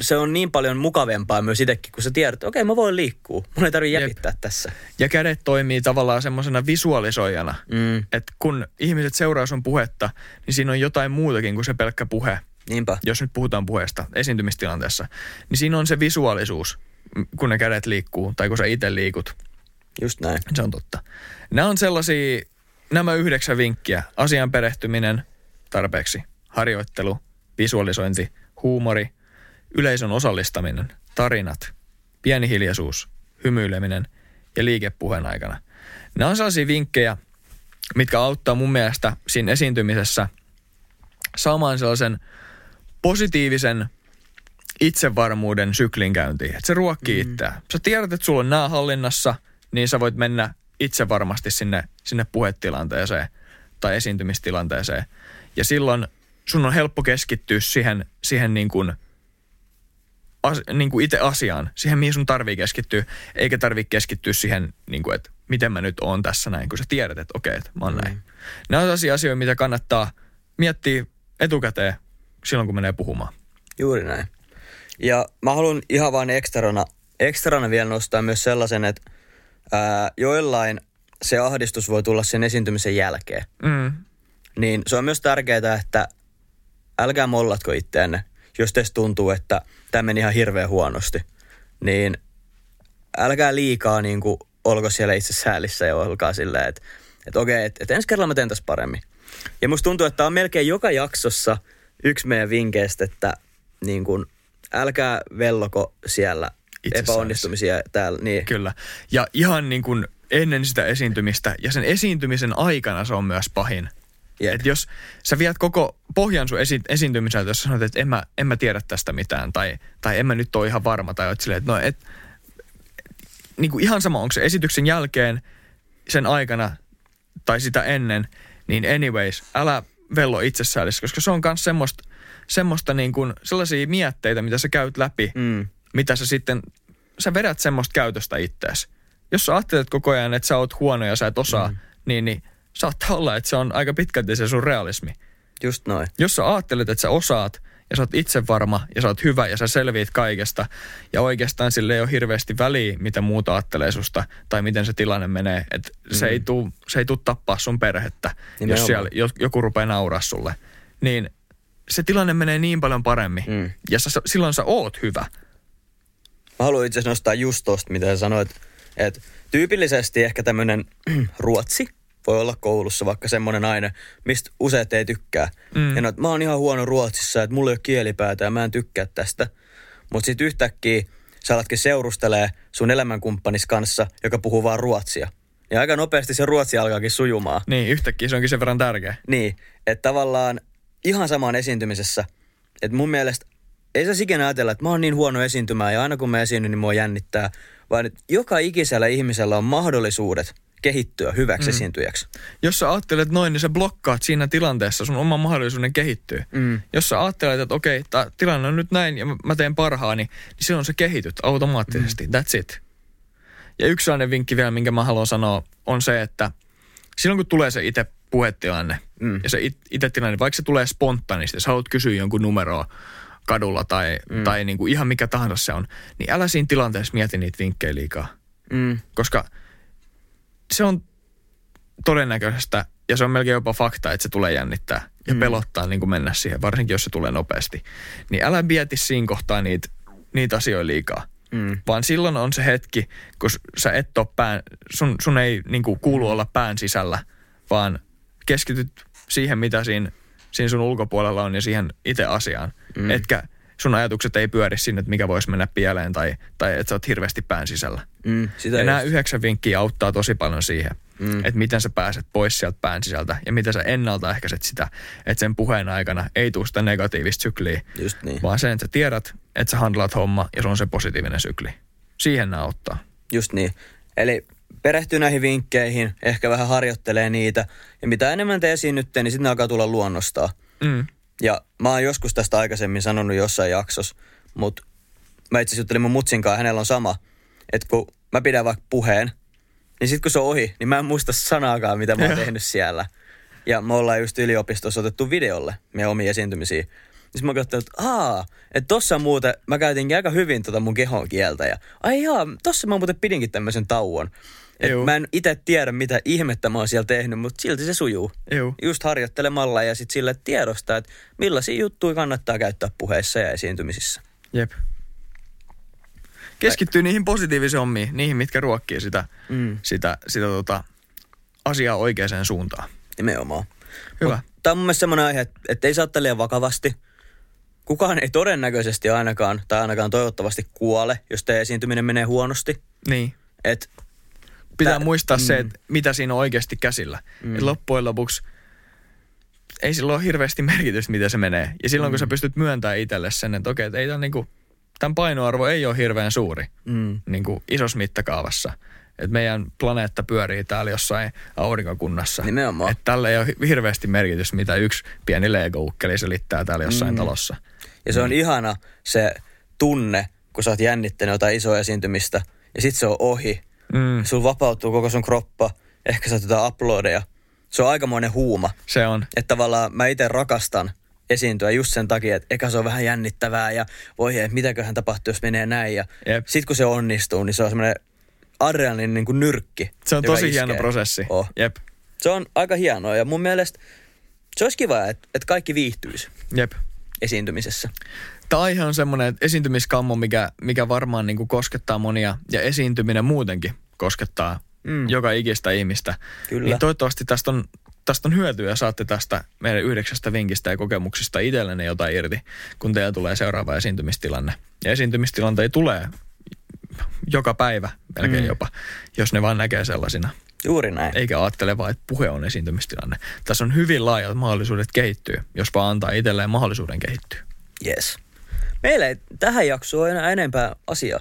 se on niin paljon mukavempaa myös itsekin, kun sä tiedät, että okei, mä voin liikkua. Mun ei tarvitse jäpittää tässä. Ja kädet toimii tavallaan semmoisena visualisoijana. Mm, Että kun ihmiset seuraa sun puhetta, niin siinä on jotain muutakin kuin se pelkkä puhe. niinpä. Jos nyt puhutaan puheesta esiintymistilanteessa, niin siinä on se visuaalisuus, kun ne kädet liikkuu tai kun sä itse liikut. Just näin. Se on totta. Nämä on sellaisia, nämä yhdeksän vinkkiä. Asian perehtyminen tarpeeksi, harjoittelu, visualisointi, huumori, yleisön osallistaminen, tarinat, pieni hiljaisuus, hymyileminen ja liike puheen aikana. Nämä on sellaisia vinkkejä, mitkä auttaa mun mielestä siinä esiintymisessä saamaan sellaisen positiivisen itsevarmuuden syklin käyntiin. Että se ruokkii mm. itseään. Sä tiedät, että sulla on nämä hallinnassa, niin sä voit mennä itse varmasti sinne, sinne puhetilanteeseen tai esiintymistilanteeseen. Ja silloin sun on helppo keskittyä siihen, siihen niin kuin, as, niin kuin itse asiaan, siihen mihin sun tarvii keskittyä, eikä tarvii keskittyä siihen, niin kuin, että miten mä nyt oon tässä näin, kun sä tiedät, että okei, että mä oon mm. näin. Nämä on sellaisia asioita, mitä kannattaa miettiä etukäteen silloin, kun menee puhumaan. Juuri näin. Ja mä haluan ihan vain ekstrana, ekstrana vielä nostaa myös sellaisen, että ää, joillain se ahdistus voi tulla sen esiintymisen jälkeen. Mm. Niin se on myös tärkeää, että älkää mollatko itteenne, jos teistä tuntuu, että tämä meni ihan hirveän huonosti. Niin älkää liikaa niin kuin, olko siellä itse säälissä ja olkaa silleen, että, että okei, että, että ensi kerralla mä teen tässä paremmin. Ja musta tuntuu, että tämä on melkein joka jaksossa yksi meidän vinkkeistä, että niin kuin, älkää velloko siellä Itse epäonnistumisia täällä. Niin. Kyllä. Ja ihan niin kuin ennen sitä esiintymistä ja sen esiintymisen aikana se on myös pahin. Jep. Et jos sä viet koko pohjan sun esi- esiintymiseltä, jos sanot, että en mä, en mä tiedä tästä mitään tai, tai en mä nyt ole ihan varma tai oot silleen, että no et, niin kuin ihan sama, onko se esityksen jälkeen, sen aikana tai sitä ennen, niin anyways, älä vello itsessäällis, koska se on myös semmoista, semmoista niin kuin sellaisia mietteitä, mitä sä käyt läpi, Mm. mitä sä sitten, sä vedät semmoista käytöstä ittees. Jos sä ajattelet koko ajan, että sä oot huono ja sä et osaa, mm. niin, niin saattaa olla, että se on aika pitkälti se sun realismi. Just noin. Jos sä ajattelet, että sä osaat ja sä oot itse varma ja sä oot hyvä ja sä selviit kaikesta ja oikeastaan sille ei ole hirveästi väliä, mitä muuta ajattelee susta tai miten se tilanne menee. Että mm. se, ei tuu, se ei tuu tappaa sun perhettä, Nimenomaan. jos siellä jo- joku rupeaa nauraa sulle. Niin se tilanne menee niin paljon paremmin Mm. ja sä, silloin sä oot hyvä. Mä haluan itse asiassa nostaa just tosta, mitä sä sanoit, että tyypillisesti ehkä tämmöinen ruotsi voi olla koulussa vaikka semmoinen aine, mistä useat ei tykkää. Mm. Ja no, että mä oon ihan huono ruotsissa, että mulla ei ole kielipäätä ja mä en tykkää tästä. Mutta sitten yhtäkkiä sä alatkin seurustelee sun elämänkumppanis kanssa, joka puhuu vaan ruotsia. Ja aika nopeasti se ruotsi alkaakin sujumaan. Niin, yhtäkkiä se onkin sen verran tärkeä. Niin, että tavallaan ihan samaan esiintymisessä, että mun mielestä ei saa ikinä ajatella, että mä oon niin huono esiintymään ja aina kun mä esiinnyn, niin mua jännittää, vaan että joka ikisellä ihmisellä on mahdollisuudet kehittyä hyväksi mm. esiintyjäksi. Jos sä ajattelet noin, niin sä blokkaat siinä tilanteessa sun oman mahdollisuuden kehittyä. Mm. Jos sä ajattelet, että okei, tää tilanne on nyt näin ja mä- teen parhaani, niin silloin sä kehityt automaattisesti. Mm. That's it. Ja yksi sellainen vinkki vielä, minkä mä haluan sanoa, on se, että silloin kun tulee se itse puhetilanne Mm. ja se it- itse tilanne, vaikka se tulee spontaanisti, sä haluat kysyä jonkun numeroa kadulla tai, mm. tai niin kuin ihan mikä tahansa se on, niin älä siinä tilanteessa mieti niitä vinkkejä liikaa. Mm. Koska se on todennäköistä ja se on melkein jopa fakta, että se tulee jännittää ja mm. pelottaa niin kuin mennä siihen, varsinkin jos se tulee nopeasti. Niin älä mieti siinä kohtaa niitä, niitä asioita liikaa. Mm. Vaan silloin on se hetki, kun sä et ole pään, sun, sun ei niin kuin kuulu olla pään sisällä, vaan keskityt siihen, mitä siinä, siinä sun ulkopuolella on ja siihen itse asiaan. Mm. Etkä sun ajatukset ei pyöri sinne, että mikä voisi mennä pieleen tai, tai että sä oot hirveästi pään sisällä. Mm. Sitä Ja just. nämä yhdeksän vinkkiä auttaa tosi paljon siihen, Mm. että miten sä pääset pois sieltä pään sisältä ja miten sä ennaltaehkäiset sitä, että sen puheen aikana ei tule sitä negatiivista sykliä, Just niin. vaan sen, että sä tiedät, että sä handlaat homma ja se on se positiivinen sykli. Siihen nämä auttaa. Just niin. Eli perehtyy näihin vinkkeihin, ehkä vähän harjoittelee niitä. Ja mitä enemmän te esiinnytte, niin sitten alkaa tulla luonnostaan. Mm. Ja mä oon joskus tästä aikaisemmin sanonut jossain jaksossa, mutta mä itse asiassa juttelin mun mutsinkaan, hänellä on sama. Että kun mä pidän vaikka puheen, niin sitten kun se on ohi, niin mä en muista sanaakaan, mitä mä oon tehnyt siellä. Ja me ollaan just yliopistossa otettu videolle meidän omiin esiintymisiin. Niin mä katsoin, että aa, että tossa muuten mä käytinkin aika hyvin tota mun kehon kieltä. Ja ai jaa, tossa mä muuten pidinkin tämmöisen tauon. Et Juu. mä en itse tiedä, mitä ihmettä mä oon siellä tehnyt, mutta silti se sujuu. Juu. Just harjoittelemalla ja sitten sille tiedostaa, että millaisia juttuja kannattaa käyttää puheissa ja esiintymisissä. Jep. Keskittyy niihin positiivisiin hommiin, niihin, mitkä ruokkii sitä, Mm. sitä, sitä tota, asiaa oikeaan suuntaan. Nimenomaan. Hyvä. Tämä on mun mielestä semmoinen aihe, että- ei saa liian vakavasti. Kukaan ei todennäköisesti ainakaan, tai ainakaan toivottavasti kuole, jos teidän esiintyminen menee huonosti. Niin. Et, Pitää Tää- muistaa mm. se, että mitä siinä on oikeasti käsillä. Mm. Et loppujen lopuksi ei sillä ole hirveästi merkitystä, miten se menee. Ja silloin, mm. kun sä pystyt myöntämään itselle sen, että okei, että ei tämän, niinku, tämän painoarvo ei ole hirveän suuri mm, niin kuin isossa mittakaavassa. että meidän planeetta pyörii täällä jossain aurinkokunnassa. Nimenomaan. Että tällä ei ole hirveästi merkitys, mitä yksi pieni Lego-ukkeli selittää täällä jossain mm. talossa. Ja se on ihana se tunne, kun sä oot jännittänyt jotain isoa esiintymistä ja sit se on ohi. Mm. Sulla vapautuu koko sun kroppa, ehkä sä oot jotain uploadeja. Se on aikamoinen huuma. Se on. Että tavallaan mä itse rakastan esiintyä just sen takia, että eka se on vähän jännittävää ja voi että mitäköhän tapahtuu, jos menee näin. Ja Jep. sit kun se onnistuu, niin se on semmoinen adrenalin niin kuin nyrkki. Se on tosi iskee. hieno prosessi. Oh. Jep. Se on aika hienoa ja mun mielestä se olisi kiva, että, että kaikki viihtyisi Jep. esiintymisessä. Tämä aihe on semmoinen esiintymiskammo, mikä, mikä varmaan niin kuin koskettaa monia ja esiintyminen muutenkin koskettaa mm. joka ikistä ihmistä. Kyllä. Niin toivottavasti tästä on, tästä on hyötyä ja saatte tästä meidän yhdeksästä vinkistä ja kokemuksista itsellenne jotain irti, kun teillä tulee seuraava esiintymistilanne. Ja esiintymistilanteita tulee joka päivä melkein mm. jopa, jos ne vaan näkee sellaisina. Juuri näin. Eikä ajattele vaan, että puhe on esiintymistilanne. Tässä on hyvin laajat mahdollisuudet kehittyä, jos vaan antaa itselleen mahdollisuuden kehittyä. Yes. Meillä ei tähän jaksoon ole enää enempää asiaa.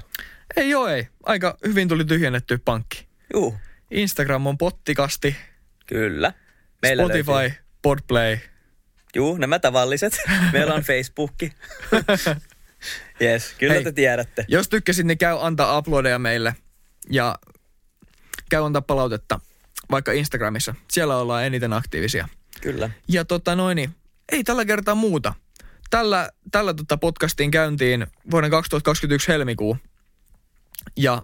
Ei joo ei. Aika hyvin tuli tyhjennetty pankki. Juu, Instagram on pottikasti, kyllä. Meillä Spotify, Löytyy. Podplay. Juu, nämä tavalliset. Meillä on Facebookki. yes, kyllä Hei. te tiedätte. Jos tykkäsit, niin käy antaa uploadeja meille ja käy antaa palautetta vaikka Instagramissa. Siellä ollaan eniten aktiivisia. Kyllä. Ja tota noin, niin ei tällä kertaa muuta. Tällä, tällä tota podcastiin käyntiin vuoden 2021 helmikuu. Ja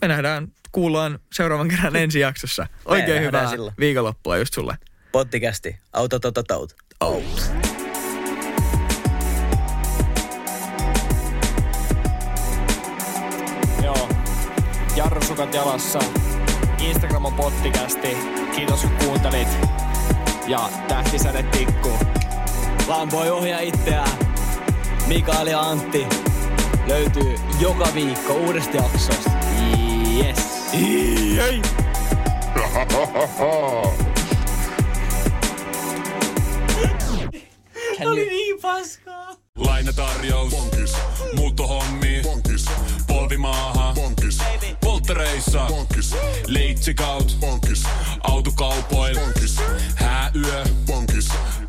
me nähdään, kuullaan seuraavan kerran ensi jaksossa. Oikein nähdään hyvää silloin. viikonloppua just sulle. Pottikästi. Auto, tota, taut. Out. Joo. Jarrusukat jalassa. Instagram on pottikästi. Kiitos kun kuuntelit. Ja tähtisäde tikkuu. Lampoi ohjaa itseään. Mikael ja Antti löytyy joka viikko uudesta jaksosta. Yes. Ei. Lainatarjous. Bonkis. Muuttohommi. Bonkis. Polvimaaha. Bonkis. Polttereissa. Bonkis. Leitsikaut. Bonkis. Autokaupoil. Bonkis. Hääyö. Bonkis.